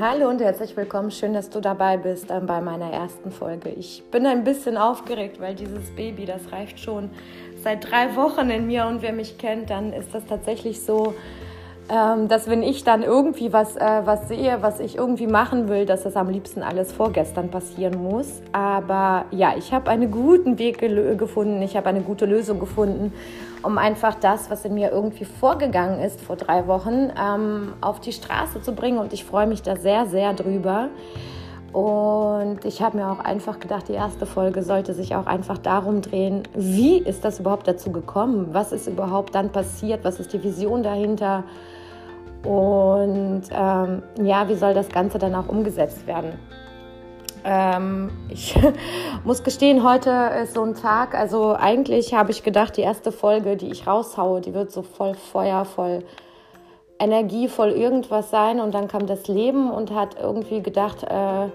Hallo und herzlich willkommen. Schön, dass du dabei bist ähm, bei meiner ersten Folge. Ich bin ein bisschen aufgeregt, weil dieses Baby, das reift schon seit drei Wochen in mir und wer mich kennt, dann ist das tatsächlich so, ähm, dass wenn ich dann irgendwie was, äh, was sehe, was ich irgendwie machen will, dass das am liebsten alles vorgestern passieren muss. Aber ja, ich habe einen guten Weg gefunden, ich habe eine gute Lösung gefunden, um einfach das, was in mir irgendwie vorgegangen ist vor drei Wochen, ähm, auf die Straße zu bringen. Und ich freue mich da sehr, sehr drüber. Und ich habe mir auch einfach gedacht, die erste Folge sollte sich auch einfach darum drehen, wie ist das überhaupt dazu gekommen? Was ist überhaupt dann passiert? Was ist die Vision dahinter? Und ähm, ja, wie soll das Ganze dann auch umgesetzt werden? Ähm, ich muss gestehen, heute ist so ein Tag. Also eigentlich habe ich gedacht, die erste Folge, die ich raushaue, die wird so voll Feuer, voll Energie, voll irgendwas sein. Und dann kam das Leben und hat irgendwie gedacht, äh,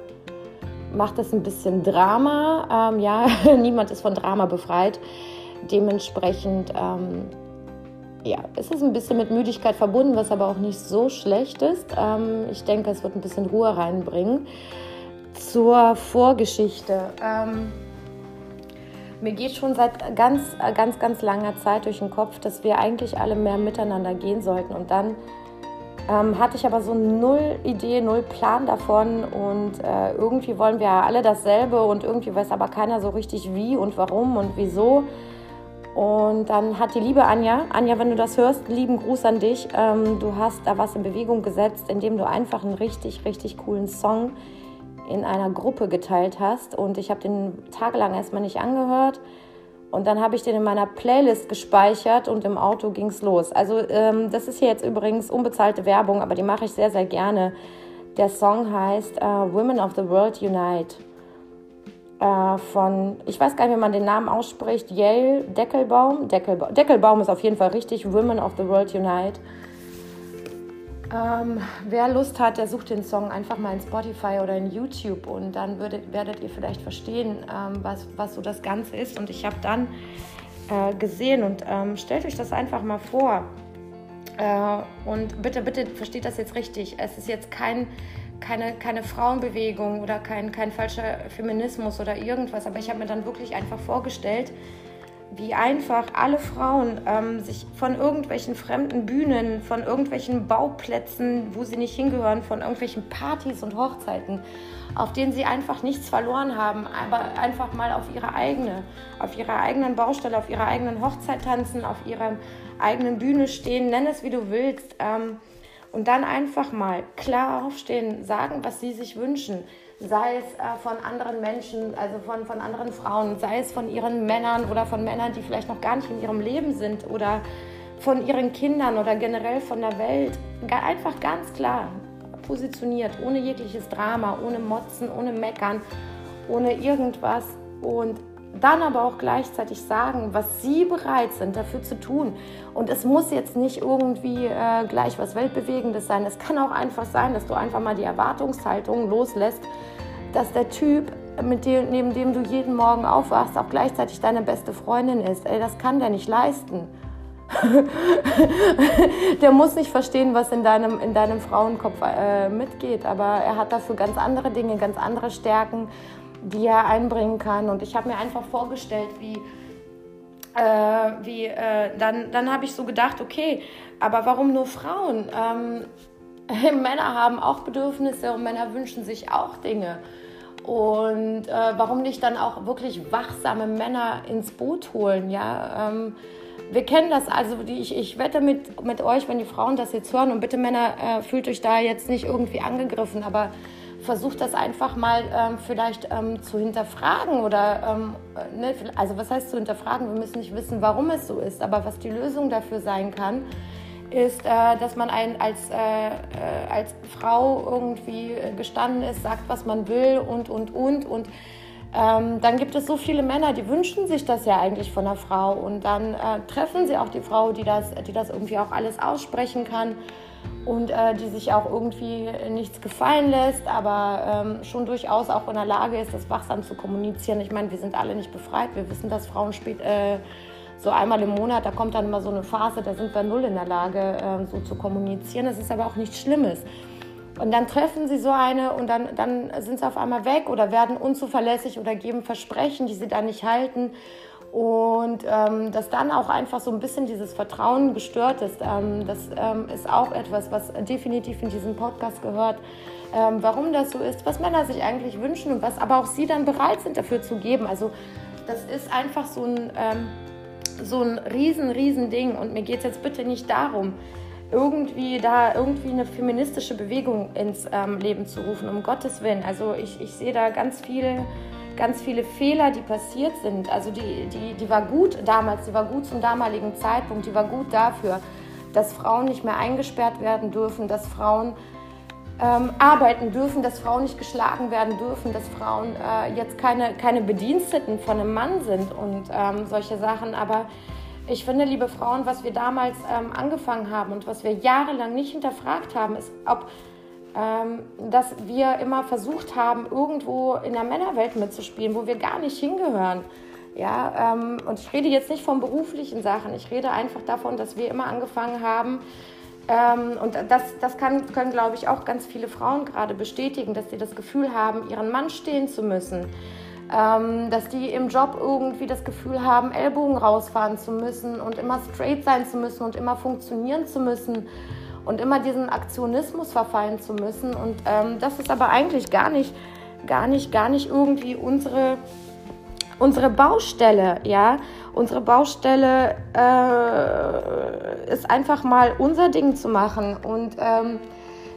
macht das ein bisschen Drama. Ähm, ja, niemand ist von Drama befreit. Dementsprechend ähm, ja, es ist ein bisschen mit Müdigkeit verbunden, was aber auch nicht so schlecht ist. Ähm, ich denke, es wird ein bisschen Ruhe reinbringen. Zur Vorgeschichte. Ähm, mir geht schon seit ganz, ganz, ganz langer Zeit durch den Kopf, dass wir eigentlich alle mehr miteinander gehen sollten. Und dann ähm, hatte ich aber so null Idee, null Plan davon. Und äh, irgendwie wollen wir alle dasselbe und irgendwie weiß aber keiner so richtig wie und warum und wieso. Und dann hat die liebe Anja, Anja, wenn du das hörst, lieben Gruß an dich. Ähm, du hast da was in Bewegung gesetzt, indem du einfach einen richtig, richtig coolen Song in einer Gruppe geteilt hast. Und ich habe den tagelang erstmal nicht angehört. Und dann habe ich den in meiner Playlist gespeichert und im Auto ging es los. Also ähm, das ist hier jetzt übrigens unbezahlte Werbung, aber die mache ich sehr, sehr gerne. Der Song heißt uh, Women of the World Unite äh, von, ich weiß gar nicht, wie man den Namen ausspricht, Yale Deckelbaum. Deckelbaum. Deckelbaum ist auf jeden Fall richtig, Women of the World Unite. Ähm, wer Lust hat, der sucht den Song einfach mal in Spotify oder in YouTube und dann würdet, werdet ihr vielleicht verstehen, ähm, was, was so das Ganze ist. Und ich habe dann äh, gesehen und ähm, stellt euch das einfach mal vor. Äh, und bitte, bitte versteht das jetzt richtig. Es ist jetzt kein keine, keine Frauenbewegung oder kein, kein falscher Feminismus oder irgendwas, aber ich habe mir dann wirklich einfach vorgestellt, wie einfach alle Frauen ähm, sich von irgendwelchen fremden Bühnen, von irgendwelchen Bauplätzen, wo sie nicht hingehören, von irgendwelchen Partys und Hochzeiten, auf denen sie einfach nichts verloren haben, aber einfach mal auf ihre eigene, auf ihrer eigenen Baustelle, auf ihrer eigenen Hochzeit tanzen, auf ihrer eigenen Bühne stehen, nenn es wie du willst. Ähm, und dann einfach mal klar aufstehen, sagen, was sie sich wünschen. Sei es äh, von anderen Menschen, also von, von anderen Frauen, sei es von ihren Männern oder von Männern, die vielleicht noch gar nicht in ihrem Leben sind oder von ihren Kindern oder generell von der Welt. Einfach ganz klar positioniert, ohne jegliches Drama, ohne Motzen, ohne Meckern, ohne irgendwas. Und dann aber auch gleichzeitig sagen, was sie bereit sind dafür zu tun. Und es muss jetzt nicht irgendwie äh, gleich was Weltbewegendes sein. Es kann auch einfach sein, dass du einfach mal die Erwartungshaltung loslässt, dass der Typ, mit dem, neben dem du jeden Morgen aufwachst, auch gleichzeitig deine beste Freundin ist. Ey, das kann der nicht leisten. der muss nicht verstehen, was in deinem, in deinem Frauenkopf äh, mitgeht, aber er hat dafür ganz andere Dinge, ganz andere Stärken die er einbringen kann. Und ich habe mir einfach vorgestellt, wie, äh, wie äh, dann, dann habe ich so gedacht, okay, aber warum nur Frauen? Ähm, Männer haben auch Bedürfnisse und Männer wünschen sich auch Dinge. Und äh, warum nicht dann auch wirklich wachsame Männer ins Boot holen? Ja, ähm, wir kennen das, also die, ich, ich wette mit, mit euch, wenn die Frauen das jetzt hören und bitte Männer, äh, fühlt euch da jetzt nicht irgendwie angegriffen, aber versucht das einfach mal ähm, vielleicht ähm, zu hinterfragen oder, ähm, ne, also was heißt zu hinterfragen? Wir müssen nicht wissen, warum es so ist, aber was die Lösung dafür sein kann, ist, äh, dass man ein, als, äh, äh als Frau irgendwie gestanden ist, sagt, was man will und, und, und. Und ähm, dann gibt es so viele Männer, die wünschen sich das ja eigentlich von einer Frau. Und dann äh, treffen sie auch die Frau, die das, die das irgendwie auch alles aussprechen kann und äh, die sich auch irgendwie nichts gefallen lässt, aber ähm, schon durchaus auch in der Lage ist, das wachsam zu kommunizieren. Ich meine, wir sind alle nicht befreit. Wir wissen, dass Frauen spät, äh, so einmal im Monat, da kommt dann immer so eine Phase, da sind wir null in der Lage, äh, so zu kommunizieren. Das ist aber auch nichts Schlimmes. Und dann treffen sie so eine und dann, dann sind sie auf einmal weg oder werden unzuverlässig oder geben Versprechen, die sie dann nicht halten. Und ähm, dass dann auch einfach so ein bisschen dieses Vertrauen gestört ist, ähm, das ähm, ist auch etwas, was definitiv in diesem Podcast gehört. Ähm, warum das so ist, was Männer sich eigentlich wünschen und was aber auch sie dann bereit sind dafür zu geben. Also das ist einfach so ein, ähm, so ein riesen, riesen Ding. Und mir geht es jetzt bitte nicht darum, irgendwie da irgendwie eine feministische Bewegung ins ähm, Leben zu rufen, um Gottes Willen. Also ich, ich sehe da ganz viel ganz viele Fehler, die passiert sind. Also die, die, die war gut damals, die war gut zum damaligen Zeitpunkt, die war gut dafür, dass Frauen nicht mehr eingesperrt werden dürfen, dass Frauen ähm, arbeiten dürfen, dass Frauen nicht geschlagen werden dürfen, dass Frauen äh, jetzt keine, keine Bediensteten von einem Mann sind und ähm, solche Sachen. Aber ich finde, liebe Frauen, was wir damals ähm, angefangen haben und was wir jahrelang nicht hinterfragt haben, ist, ob dass wir immer versucht haben, irgendwo in der Männerwelt mitzuspielen, wo wir gar nicht hingehören. Ja, ähm, und ich rede jetzt nicht von beruflichen Sachen, ich rede einfach davon, dass wir immer angefangen haben, ähm, und das, das kann, können, glaube ich, auch ganz viele Frauen gerade bestätigen, dass sie das Gefühl haben, ihren Mann stehen zu müssen. Ähm, dass die im Job irgendwie das Gefühl haben, Ellbogen rausfahren zu müssen und immer straight sein zu müssen und immer funktionieren zu müssen und immer diesen Aktionismus verfallen zu müssen. Und ähm, das ist aber eigentlich gar nicht, gar nicht, gar nicht irgendwie unsere, unsere Baustelle, ja. Unsere Baustelle äh, ist einfach mal unser Ding zu machen. Und ähm,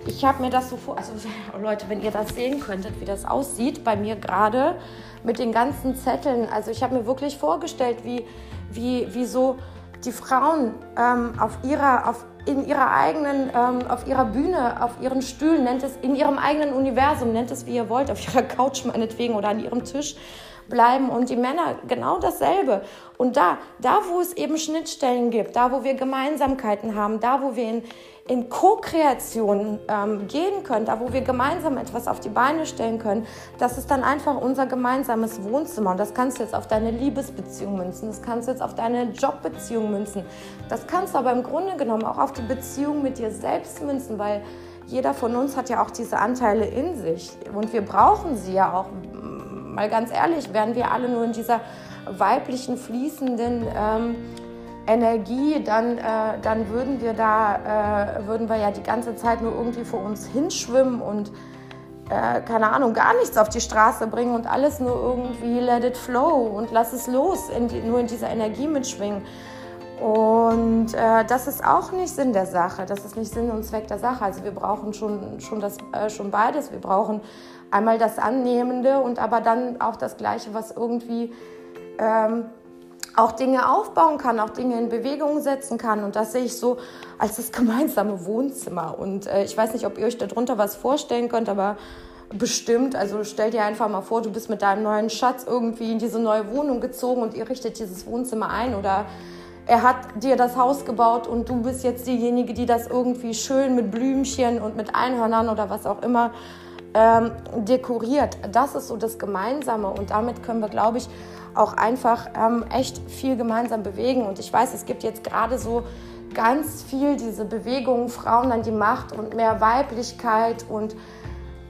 ich habe mir das so vor, also Leute, wenn ihr das sehen könntet, wie das aussieht bei mir gerade mit den ganzen Zetteln. Also ich habe mir wirklich vorgestellt, wie, wie, wie so die Frauen ähm, auf ihrer, auf in ihrer eigenen, ähm, auf ihrer Bühne, auf ihren Stühlen, nennt es in ihrem eigenen Universum, nennt es wie ihr wollt, auf ihrer Couch meinetwegen oder an ihrem Tisch bleiben und die Männer genau dasselbe. Und da, da wo es eben Schnittstellen gibt, da wo wir Gemeinsamkeiten haben, da wo wir in, in Co-Kreation ähm, gehen können, da wo wir gemeinsam etwas auf die Beine stellen können, das ist dann einfach unser gemeinsames Wohnzimmer. Und das kannst du jetzt auf deine Liebesbeziehung münzen, das kannst du jetzt auf deine Jobbeziehung münzen, das kannst du aber im Grunde genommen auch auf die Beziehung mit dir selbst münzen, weil jeder von uns hat ja auch diese Anteile in sich und wir brauchen sie ja auch. Mal ganz ehrlich, wären wir alle nur in dieser weiblichen, fließenden ähm, Energie, dann, äh, dann würden wir da, äh, würden wir ja die ganze Zeit nur irgendwie vor uns hinschwimmen und äh, keine Ahnung, gar nichts auf die Straße bringen und alles nur irgendwie let it flow und lass es los, in die, nur in dieser Energie mitschwingen. Und äh, das ist auch nicht Sinn der Sache, das ist nicht Sinn und Zweck der Sache. Also wir brauchen schon, schon, das, äh, schon beides. Wir brauchen einmal das Annehmende und aber dann auch das Gleiche, was irgendwie ähm, auch Dinge aufbauen kann, auch Dinge in Bewegung setzen kann. Und das sehe ich so als das gemeinsame Wohnzimmer. Und äh, ich weiß nicht, ob ihr euch darunter was vorstellen könnt, aber bestimmt. Also stell dir einfach mal vor, du bist mit deinem neuen Schatz irgendwie in diese neue Wohnung gezogen und ihr richtet dieses Wohnzimmer ein oder er hat dir das Haus gebaut und du bist jetzt diejenige, die das irgendwie schön mit Blümchen und mit Einhörnern oder was auch immer ähm, dekoriert. Das ist so das Gemeinsame und damit können wir, glaube ich, auch einfach ähm, echt viel gemeinsam bewegen. Und ich weiß, es gibt jetzt gerade so ganz viel diese Bewegung Frauen an die Macht und mehr Weiblichkeit und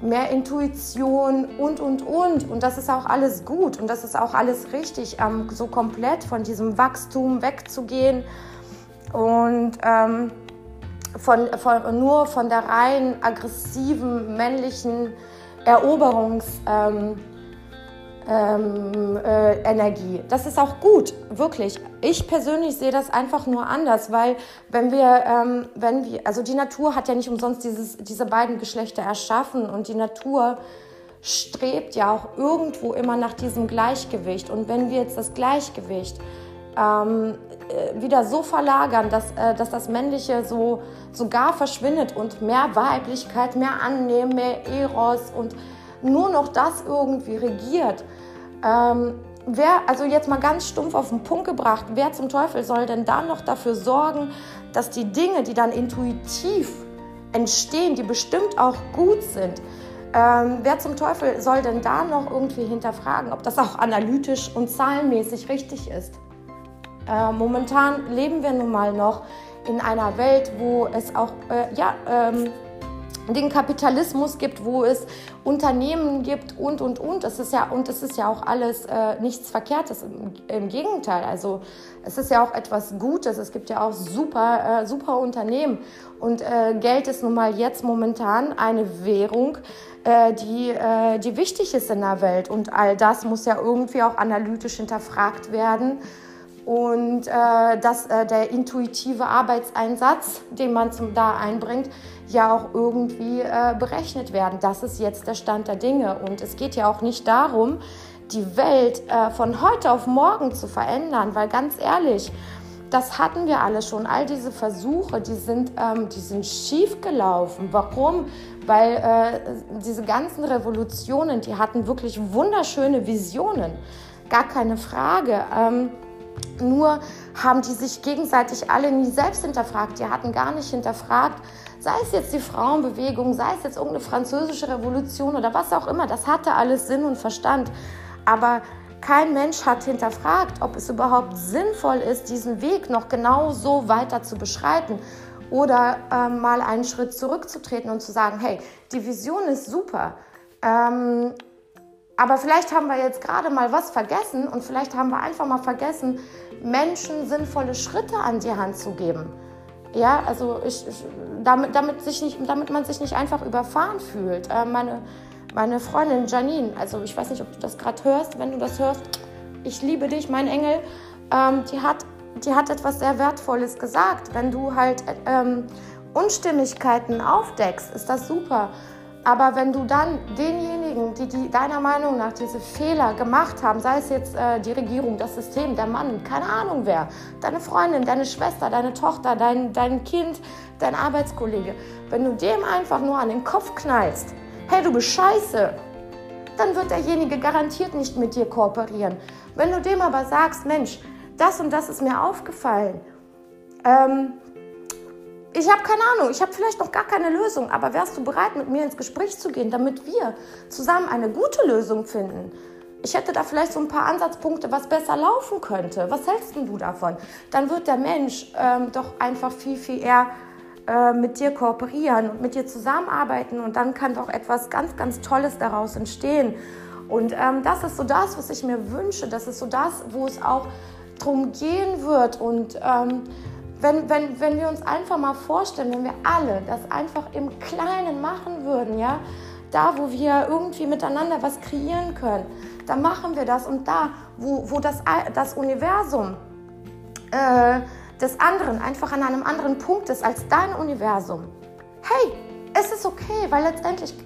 mehr Intuition und, und, und. Und das ist auch alles gut und das ist auch alles richtig, ähm, so komplett von diesem Wachstum wegzugehen und ähm, von, von, nur von der rein aggressiven männlichen Eroberungs... Ähm, ähm, äh, Energie. Das ist auch gut, wirklich. Ich persönlich sehe das einfach nur anders, weil wenn wir, ähm, wenn wir, also die Natur hat ja nicht umsonst dieses, diese beiden Geschlechter erschaffen und die Natur strebt ja auch irgendwo immer nach diesem Gleichgewicht. Und wenn wir jetzt das Gleichgewicht ähm, äh, wieder so verlagern, dass, äh, dass das Männliche so sogar verschwindet und mehr Weiblichkeit, mehr Annehmen, mehr Eros und nur noch das irgendwie regiert. Ähm, wer, also jetzt mal ganz stumpf auf den Punkt gebracht, wer zum Teufel soll denn da noch dafür sorgen, dass die Dinge, die dann intuitiv entstehen, die bestimmt auch gut sind, ähm, wer zum Teufel soll denn da noch irgendwie hinterfragen, ob das auch analytisch und zahlenmäßig richtig ist? Äh, momentan leben wir nun mal noch in einer Welt, wo es auch, äh, ja, ähm, den Kapitalismus gibt, wo es Unternehmen gibt und und und. Das ist ja und es ist ja auch alles äh, nichts Verkehrtes. Im, Im, Gegenteil, also es ist ja auch etwas Gutes. Es gibt ja auch super äh, super Unternehmen und äh, Geld ist nun mal jetzt momentan eine Währung, äh, die äh, die wichtig ist in der Welt und all das muss ja irgendwie auch analytisch hinterfragt werden und äh, dass äh, der intuitive Arbeitseinsatz, den man zum da einbringt, ja auch irgendwie äh, berechnet werden. Das ist jetzt der Stand der Dinge und es geht ja auch nicht darum, die Welt äh, von heute auf morgen zu verändern, weil ganz ehrlich, das hatten wir alle schon. All diese Versuche, die sind, ähm, die sind schief gelaufen. Warum? Weil äh, diese ganzen Revolutionen, die hatten wirklich wunderschöne Visionen. Gar keine Frage. Ähm, nur haben die sich gegenseitig alle nie selbst hinterfragt. Die hatten gar nicht hinterfragt, sei es jetzt die Frauenbewegung, sei es jetzt irgendeine französische Revolution oder was auch immer. Das hatte alles Sinn und Verstand. Aber kein Mensch hat hinterfragt, ob es überhaupt sinnvoll ist, diesen Weg noch genau so weiter zu beschreiten oder ähm, mal einen Schritt zurückzutreten und zu sagen, hey, die Vision ist super. Ähm, aber vielleicht haben wir jetzt gerade mal was vergessen und vielleicht haben wir einfach mal vergessen, Menschen sinnvolle Schritte an die Hand zu geben. Ja, also ich, ich, damit, damit, sich nicht, damit man sich nicht einfach überfahren fühlt. Äh, meine, meine Freundin Janine, also ich weiß nicht, ob du das gerade hörst, wenn du das hörst, ich liebe dich, mein Engel, ähm, die, hat, die hat etwas sehr Wertvolles gesagt. Wenn du halt ähm, Unstimmigkeiten aufdeckst, ist das super. Aber wenn du dann denjenigen, die, die deiner Meinung nach diese Fehler gemacht haben, sei es jetzt äh, die Regierung, das System, der Mann, keine Ahnung wer, deine Freundin, deine Schwester, deine Tochter, dein, dein Kind, dein Arbeitskollege, wenn du dem einfach nur an den Kopf knallst, hey, du bist scheiße, dann wird derjenige garantiert nicht mit dir kooperieren. Wenn du dem aber sagst, Mensch, das und das ist mir aufgefallen, ähm, ich habe keine Ahnung, ich habe vielleicht noch gar keine Lösung, aber wärst du bereit, mit mir ins Gespräch zu gehen, damit wir zusammen eine gute Lösung finden? Ich hätte da vielleicht so ein paar Ansatzpunkte, was besser laufen könnte. Was hältst du davon? Dann wird der Mensch ähm, doch einfach viel, viel eher äh, mit dir kooperieren und mit dir zusammenarbeiten und dann kann doch etwas ganz, ganz Tolles daraus entstehen. Und ähm, das ist so das, was ich mir wünsche. Das ist so das, wo es auch drum gehen wird. Und ähm, wenn, wenn, wenn wir uns einfach mal vorstellen, wenn wir alle das einfach im Kleinen machen würden, ja, da wo wir irgendwie miteinander was kreieren können, dann machen wir das und da, wo, wo das, das Universum äh, des anderen einfach an einem anderen Punkt ist als dein Universum. Hey, es ist okay, weil letztendlich,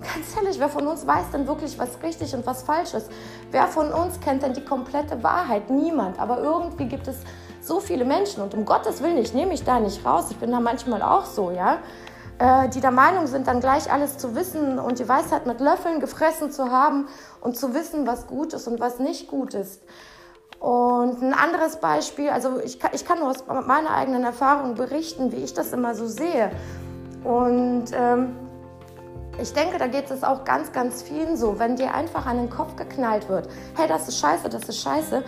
ganz ehrlich, wer von uns weiß denn wirklich, was richtig und was falsch ist? Wer von uns kennt denn die komplette Wahrheit? Niemand. Aber irgendwie gibt es so viele Menschen und um Gottes Willen, ich nehme mich da nicht raus, ich bin da manchmal auch so, ja, äh, die der Meinung sind, dann gleich alles zu wissen und die Weisheit mit Löffeln gefressen zu haben und zu wissen, was gut ist und was nicht gut ist. Und ein anderes Beispiel, also ich kann, ich kann nur aus meiner eigenen Erfahrung berichten, wie ich das immer so sehe. Und ähm, ich denke, da geht es auch ganz, ganz vielen so, wenn dir einfach an den Kopf geknallt wird, hey, das ist scheiße, das ist scheiße,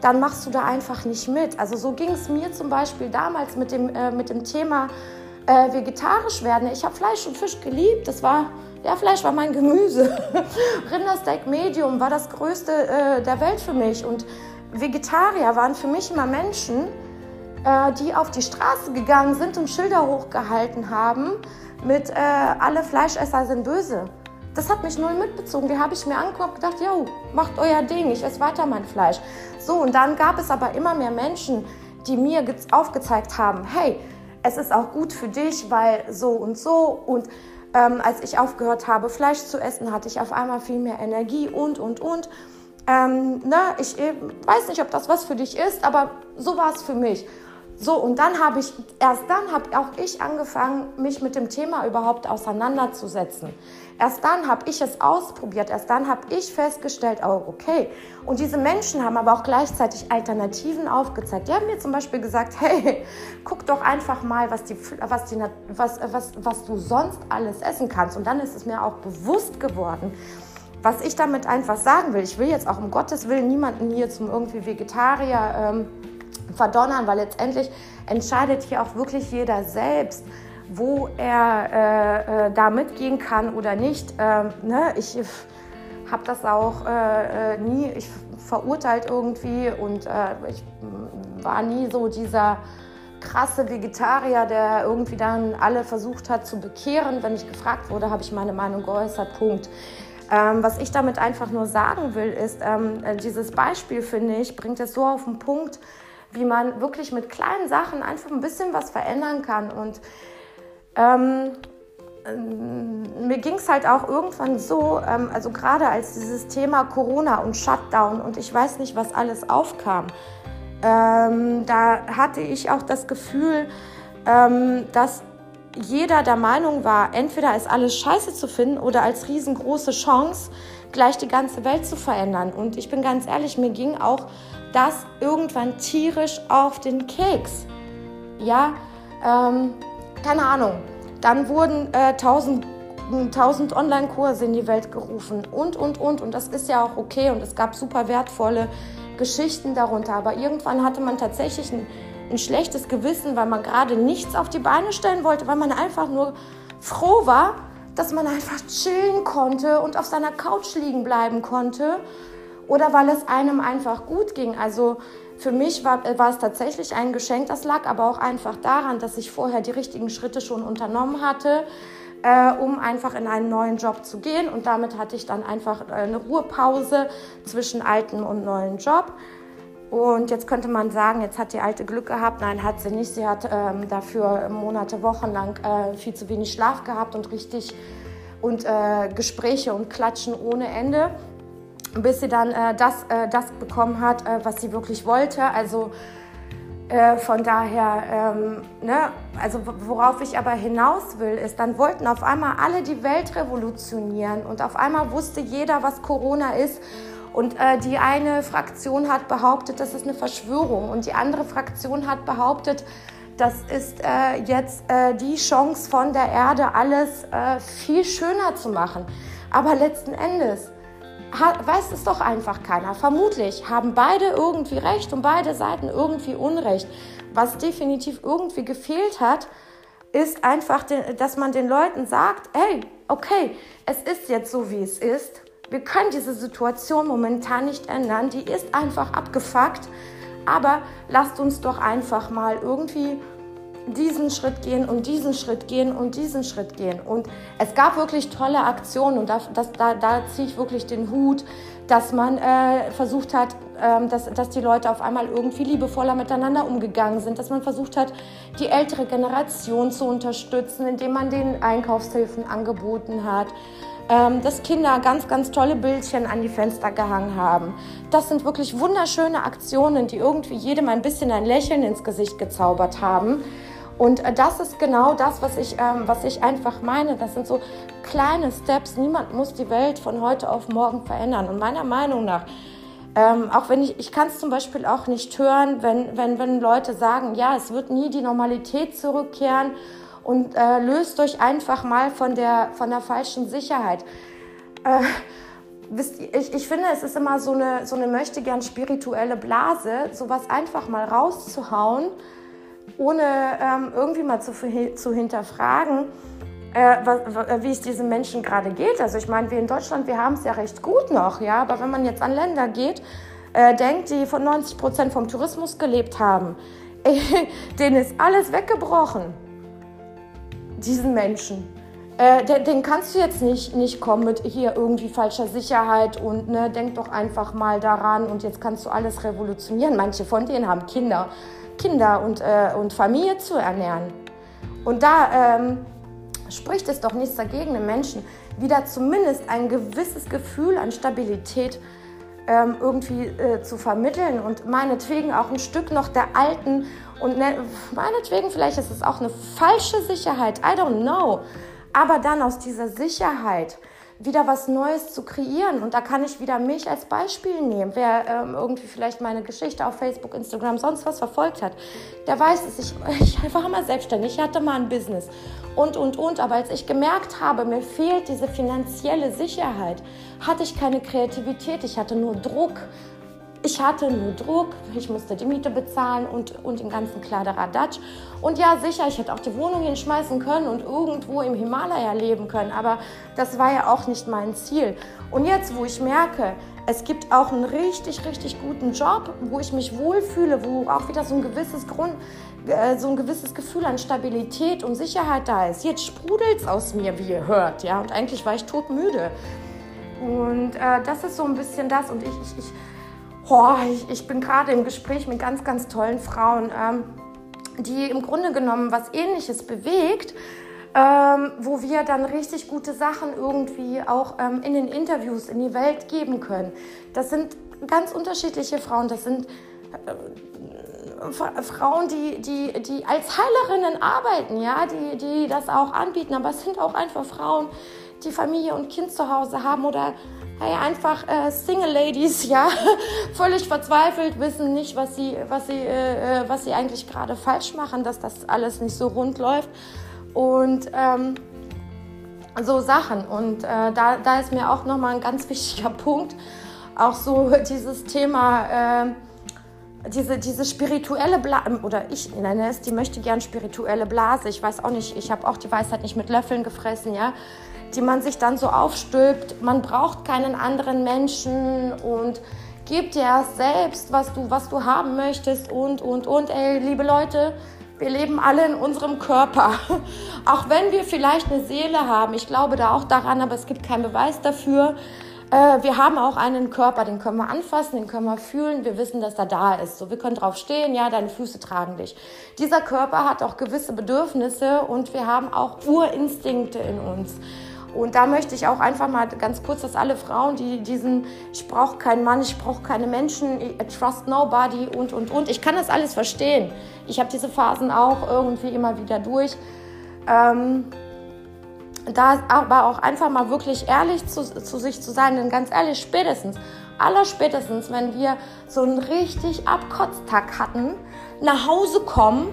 dann machst du da einfach nicht mit. Also so ging es mir zum Beispiel damals mit dem, äh, mit dem Thema äh, vegetarisch werden. Ich habe Fleisch und Fisch geliebt. Das war, ja, Fleisch war mein Gemüse. Rindersteak Medium war das Größte äh, der Welt für mich. Und Vegetarier waren für mich immer Menschen, äh, die auf die Straße gegangen sind und Schilder hochgehalten haben mit äh, alle Fleischesser sind böse. Das hat mich null mitbezogen. Die habe ich mir angeguckt und gedacht, yo, macht euer Ding, ich esse weiter mein Fleisch. So, und dann gab es aber immer mehr Menschen, die mir aufgezeigt haben, hey, es ist auch gut für dich, weil so und so. Und ähm, als ich aufgehört habe, Fleisch zu essen, hatte ich auf einmal viel mehr Energie und, und, und. Ähm, ne, ich weiß nicht, ob das was für dich ist, aber so war es für mich. So, und dann habe ich, erst dann habe auch ich angefangen, mich mit dem Thema überhaupt auseinanderzusetzen. Erst dann habe ich es ausprobiert, erst dann habe ich festgestellt, oh, okay. Und diese Menschen haben aber auch gleichzeitig Alternativen aufgezeigt. Die haben mir zum Beispiel gesagt, hey, guck doch einfach mal, was, die, was, die, was, was, was du sonst alles essen kannst. Und dann ist es mir auch bewusst geworden, was ich damit einfach sagen will. Ich will jetzt auch um Gottes Willen niemanden hier zum irgendwie Vegetarier... Ähm, verdonnern, weil letztendlich entscheidet hier auch wirklich jeder selbst. Wo er äh, äh, da mitgehen kann oder nicht. Ähm, ne? Ich habe das auch äh, äh, nie ich verurteilt irgendwie und äh, ich war nie so dieser krasse Vegetarier, der irgendwie dann alle versucht hat zu bekehren. Wenn ich gefragt wurde, habe ich meine Meinung geäußert. Punkt. Ähm, was ich damit einfach nur sagen will, ist, ähm, äh, dieses Beispiel, finde ich, bringt es so auf den Punkt, wie man wirklich mit kleinen Sachen einfach ein bisschen was verändern kann. Und ähm, mir ging es halt auch irgendwann so, ähm, also gerade als dieses Thema Corona und Shutdown und ich weiß nicht, was alles aufkam, ähm, da hatte ich auch das Gefühl, ähm, dass jeder der Meinung war, entweder ist alles scheiße zu finden oder als riesengroße Chance, gleich die ganze Welt zu verändern. Und ich bin ganz ehrlich, mir ging auch das irgendwann tierisch auf den Keks. Ja, ähm, keine Ahnung. Dann wurden äh, 1000 1000 Online-Kurse in die Welt gerufen und, und, und. Und das ist ja auch okay und es gab super wertvolle Geschichten darunter. Aber irgendwann hatte man tatsächlich ein, ein schlechtes Gewissen, weil man gerade nichts auf die Beine stellen wollte, weil man einfach nur froh war, dass man einfach chillen konnte und auf seiner Couch liegen bleiben konnte oder weil es einem einfach gut ging. Also für mich war, war es tatsächlich ein Geschenk, das lag aber auch einfach daran, dass ich vorher die richtigen Schritte schon unternommen hatte, äh, um einfach in einen neuen Job zu gehen. Und damit hatte ich dann einfach eine Ruhepause zwischen alten und neuen Job. Und jetzt könnte man sagen, jetzt hat die Alte Glück gehabt. Nein, hat sie nicht. Sie hat ähm, dafür Monate, Wochen lang äh, viel zu wenig Schlaf gehabt und richtig und äh, Gespräche und Klatschen ohne Ende bis sie dann äh, das, äh, das bekommen hat, äh, was sie wirklich wollte. Also äh, von daher, ähm, ne, also worauf ich aber hinaus will, ist, dann wollten auf einmal alle die Welt revolutionieren und auf einmal wusste jeder, was Corona ist. Und äh, die eine Fraktion hat behauptet, das ist eine Verschwörung und die andere Fraktion hat behauptet, das ist äh, jetzt die Chance von der Erde, alles viel schöner zu machen. Aber letzten Endes weiß es doch einfach keiner. Vermutlich haben beide irgendwie recht und beide Seiten irgendwie Unrecht. Was definitiv irgendwie gefehlt hat, ist einfach, dass man den Leuten sagt, hey, okay, es ist jetzt so, wie es ist. Wir können diese Situation momentan nicht ändern. Die ist einfach abgefuckt. Aber lasst uns doch einfach mal irgendwie diesen Schritt gehen und diesen Schritt gehen und diesen Schritt gehen. Und es gab wirklich tolle Aktionen und das, das, da, da ziehe ich wirklich den Hut, dass man äh, versucht hat, ähm, dass, dass die Leute auf einmal irgendwie liebevoller miteinander umgegangen sind, dass man versucht hat, die ältere Generation zu unterstützen, indem man den Einkaufshilfen angeboten hat, ähm, dass Kinder ganz, ganz tolle Bildchen an die Fenster gehangen haben. Das sind wirklich wunderschöne Aktionen, die irgendwie jedem ein bisschen ein Lächeln ins Gesicht gezaubert haben. Und äh, das ist genau das, was ich, ähm, was ich einfach meine. Das sind so kleine Steps. Niemand muss die Welt von heute auf morgen verändern. Und meiner Meinung nach, ähm, auch wenn ich, ich kann es zum Beispiel auch nicht hören, wenn, wenn, wenn Leute sagen, ja, es wird nie die Normalität zurückkehren und äh, löst euch einfach mal von der, von der falschen Sicherheit. Äh, wisst ihr, ich, ich finde, es ist immer so eine, so eine möchte gern spirituelle Blase, sowas einfach mal rauszuhauen ohne ähm, irgendwie mal zu, zu hinterfragen, äh, wie es diesen Menschen gerade geht. Also ich meine, wir in Deutschland, wir haben es ja recht gut noch, ja, aber wenn man jetzt an Länder geht, äh, denkt, die von 90 Prozent vom Tourismus gelebt haben, äh, denen ist alles weggebrochen, diesen Menschen. Äh, den, den, kannst du jetzt nicht, nicht kommen mit hier irgendwie falscher Sicherheit und ne, denk doch einfach mal daran und jetzt kannst du alles revolutionieren. Manche von denen haben Kinder. Kinder und, äh, und Familie zu ernähren. Und da ähm, spricht es doch nichts dagegen, den Menschen wieder zumindest ein gewisses Gefühl an Stabilität ähm, irgendwie äh, zu vermitteln und meinetwegen auch ein Stück noch der alten und ne, meinetwegen vielleicht ist es auch eine falsche Sicherheit, I don't know, aber dann aus dieser Sicherheit wieder was Neues zu kreieren. Und da kann ich wieder mich als Beispiel nehmen. Wer ähm, irgendwie vielleicht meine Geschichte auf Facebook, Instagram, sonst was verfolgt hat, der weiß es. Ich, ich war mal selbstständig, ich hatte mal ein Business und, und, und. Aber als ich gemerkt habe, mir fehlt diese finanzielle Sicherheit, hatte ich keine Kreativität, ich hatte nur Druck. Ich hatte nur Druck, ich musste die Miete bezahlen und, und den ganzen Kladderadatsch. Und ja, sicher, ich hätte auch die Wohnung hinschmeißen können und irgendwo im Himalaya leben können, aber das war ja auch nicht mein Ziel. Und jetzt, wo ich merke, es gibt auch einen richtig, richtig guten Job, wo ich mich wohlfühle, wo auch wieder so ein gewisses Grund, äh, so ein gewisses Gefühl an Stabilität und Sicherheit da ist. Jetzt sprudelt es aus mir, wie ihr hört, ja. Und eigentlich war ich todmüde. Und äh, das ist so ein bisschen das. Und ich, ich, ich Oh, ich, ich bin gerade im Gespräch mit ganz, ganz tollen Frauen, ähm, die im Grunde genommen was Ähnliches bewegt, ähm, wo wir dann richtig gute Sachen irgendwie auch ähm, in den Interviews in die Welt geben können. Das sind ganz unterschiedliche Frauen. Das sind äh, Frauen, die, die, die als Heilerinnen arbeiten, ja, die, die das auch anbieten. Aber es sind auch einfach Frauen, die Familie und Kind zu Hause haben oder hey, einfach äh, Single Ladies, ja, völlig verzweifelt, wissen nicht, was sie, was sie, äh, äh, was sie eigentlich gerade falsch machen, dass das alles nicht so rund läuft und ähm, so Sachen. Und äh, da, da ist mir auch nochmal ein ganz wichtiger Punkt, auch so dieses Thema, äh, diese, diese spirituelle Blase, oder ich nenne es, die möchte gern spirituelle Blase. Ich weiß auch nicht, ich habe auch die Weisheit nicht mit Löffeln gefressen, ja die man sich dann so aufstülpt. Man braucht keinen anderen Menschen und gib dir erst selbst, was du, was du haben möchtest und, und, und. Ey, liebe Leute, wir leben alle in unserem Körper. Auch wenn wir vielleicht eine Seele haben, ich glaube da auch daran, aber es gibt keinen Beweis dafür. Äh, wir haben auch einen Körper, den können wir anfassen, den können wir fühlen. Wir wissen, dass er da ist. So, wir können drauf stehen, ja, deine Füße tragen dich. Dieser Körper hat auch gewisse Bedürfnisse und wir haben auch Urinstinkte in uns. Und da möchte ich auch einfach mal ganz kurz, dass alle Frauen, die diesen, ich brauche keinen Mann, ich brauche keine Menschen, I trust nobody und, und, und, ich kann das alles verstehen. Ich habe diese Phasen auch irgendwie immer wieder durch. Ähm, da aber auch einfach mal wirklich ehrlich zu, zu sich zu sein, denn ganz ehrlich, spätestens, aller spätestens, wenn wir so einen richtig Abkotztag hatten, nach Hause kommen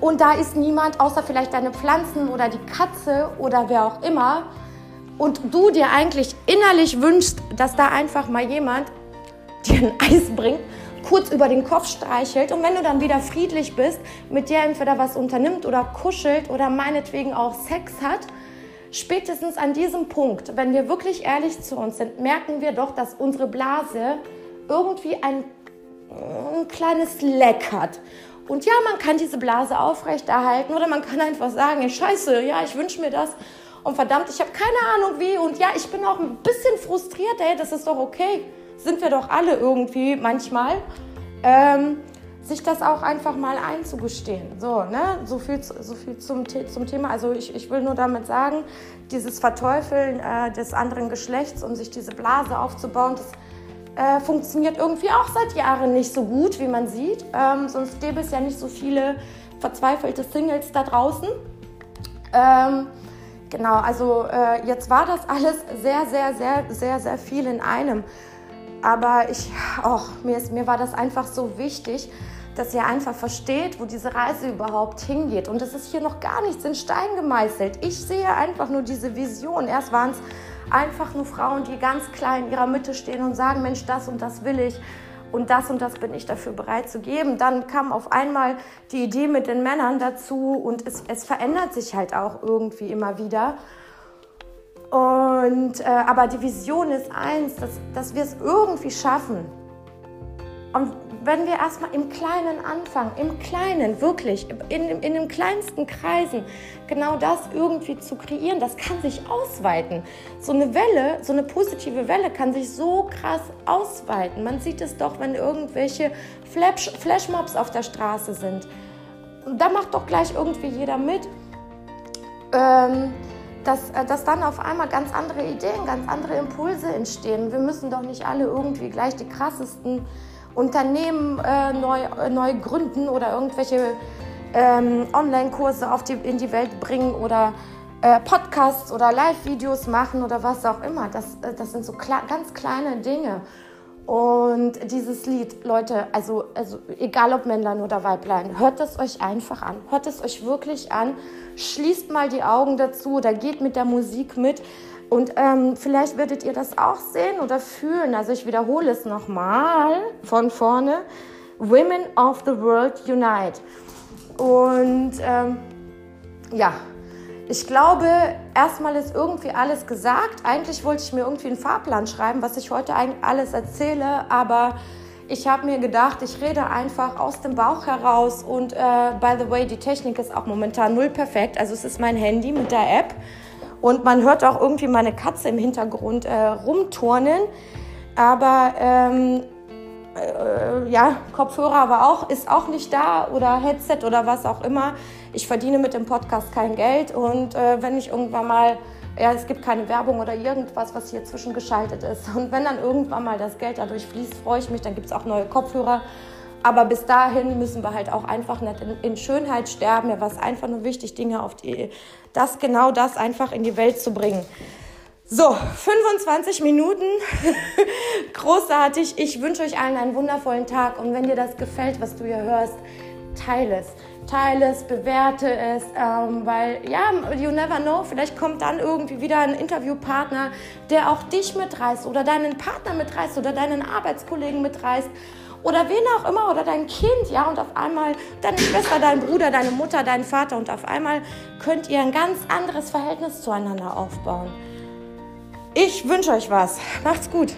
und da ist niemand, außer vielleicht deine Pflanzen oder die Katze oder wer auch immer, und du dir eigentlich innerlich wünschst, dass da einfach mal jemand dir ein Eis bringt, kurz über den Kopf streichelt und wenn du dann wieder friedlich bist, mit dir entweder was unternimmt oder kuschelt oder meinetwegen auch Sex hat, spätestens an diesem Punkt, wenn wir wirklich ehrlich zu uns sind, merken wir doch, dass unsere Blase irgendwie ein, ein kleines Leck hat. Und ja, man kann diese Blase aufrechterhalten oder man kann einfach sagen, scheiße, ja, ich wünsche mir das und verdammt, ich habe keine Ahnung wie und ja, ich bin auch ein bisschen frustriert, ey, das ist doch okay. Sind wir doch alle irgendwie manchmal. Ähm, sich das auch einfach mal einzugestehen. So, ne? so viel, so viel zum, zum Thema. Also ich, ich will nur damit sagen, dieses Verteufeln äh, des anderen Geschlechts und sich diese Blase aufzubauen, das äh, funktioniert irgendwie auch seit Jahren nicht so gut, wie man sieht. Ähm, sonst gäbe es ja nicht so viele verzweifelte Singles da draußen. Ähm, genau, also äh, jetzt war das alles sehr, sehr, sehr, sehr, sehr viel in einem. Aber ich, oh, mir, ist, mir war das einfach so wichtig, dass ihr einfach versteht, wo diese Reise überhaupt hingeht. Und es ist hier noch gar nichts in Stein gemeißelt. Ich sehe einfach nur diese Vision. Erst waren es einfach nur Frauen, die ganz klein in ihrer Mitte stehen und sagen, Mensch, das und das will ich und das und das bin ich dafür bereit zu geben. Dann kam auf einmal die Idee mit den Männern dazu und es, es verändert sich halt auch irgendwie immer wieder. Und, äh, aber die Vision ist eins, dass, dass wir es irgendwie schaffen. Und wenn wir erstmal im Kleinen anfangen, im Kleinen, wirklich, in, in den kleinsten Kreisen, genau das irgendwie zu kreieren, das kann sich ausweiten. So eine Welle, so eine positive Welle kann sich so krass ausweiten. Man sieht es doch, wenn irgendwelche Flash, Flashmobs auf der Straße sind. Da macht doch gleich irgendwie jeder mit. Ähm, dass, äh, dass dann auf einmal ganz andere Ideen, ganz andere Impulse entstehen. Wir müssen doch nicht alle irgendwie gleich die krassesten Unternehmen äh, neu, äh, neu gründen oder irgendwelche ähm, Online-Kurse in die Welt bringen oder äh, Podcasts oder Live-Videos machen oder was auch immer. Das, äh, das sind so ganz kleine Dinge. Und dieses Lied, Leute, also, also egal ob Männlein oder Weiblein, hört es euch einfach an. Hört es euch wirklich an. Schließt mal die Augen dazu oder geht mit der Musik mit. Und ähm, vielleicht werdet ihr das auch sehen oder fühlen. Also ich wiederhole es nochmal von vorne. Women of the World Unite. Und ähm, ja, ich glaube, erstmal ist irgendwie alles gesagt. Eigentlich wollte ich mir irgendwie einen Fahrplan schreiben, was ich heute eigentlich alles erzähle, aber ich habe mir gedacht, ich rede einfach aus dem Bauch heraus und äh, by the way, die Technik ist auch momentan null perfekt. Also es ist mein Handy mit der App und man hört auch irgendwie meine Katze im Hintergrund äh, rumturnen. Aber ähm, äh, ja, Kopfhörer war auch, ist auch nicht da oder Headset oder was auch immer. Ich verdiene mit dem Podcast kein Geld und äh, wenn ich irgendwann mal, ja, es gibt keine Werbung oder irgendwas, was hier zwischengeschaltet ist. Und wenn dann irgendwann mal das Geld dadurch fließt, freue ich mich, dann gibt es auch neue Kopfhörer. Aber bis dahin müssen wir halt auch einfach nicht in, Schönheit sterben. Mir war es einfach nur wichtig, Dinge auf die, das genau das einfach in die Welt zu bringen. So, 25 Minuten. Großartig. Ich wünsche euch allen einen wundervollen Tag. Und wenn dir das gefällt, was du hier hörst, teile es. Teile es, bewerte es, ähm, weil ja, you never know, vielleicht kommt dann irgendwie wieder ein Interviewpartner, der auch dich mitreißt oder deinen Partner mitreißt oder deinen Arbeitskollegen mitreißt oder wen auch immer oder dein Kind, ja, und auf einmal deine Schwester, dein Bruder, deine Mutter, dein Vater und auf einmal könnt ihr ein ganz anderes Verhältnis zueinander aufbauen. Ich wünsche euch was. Macht's gut.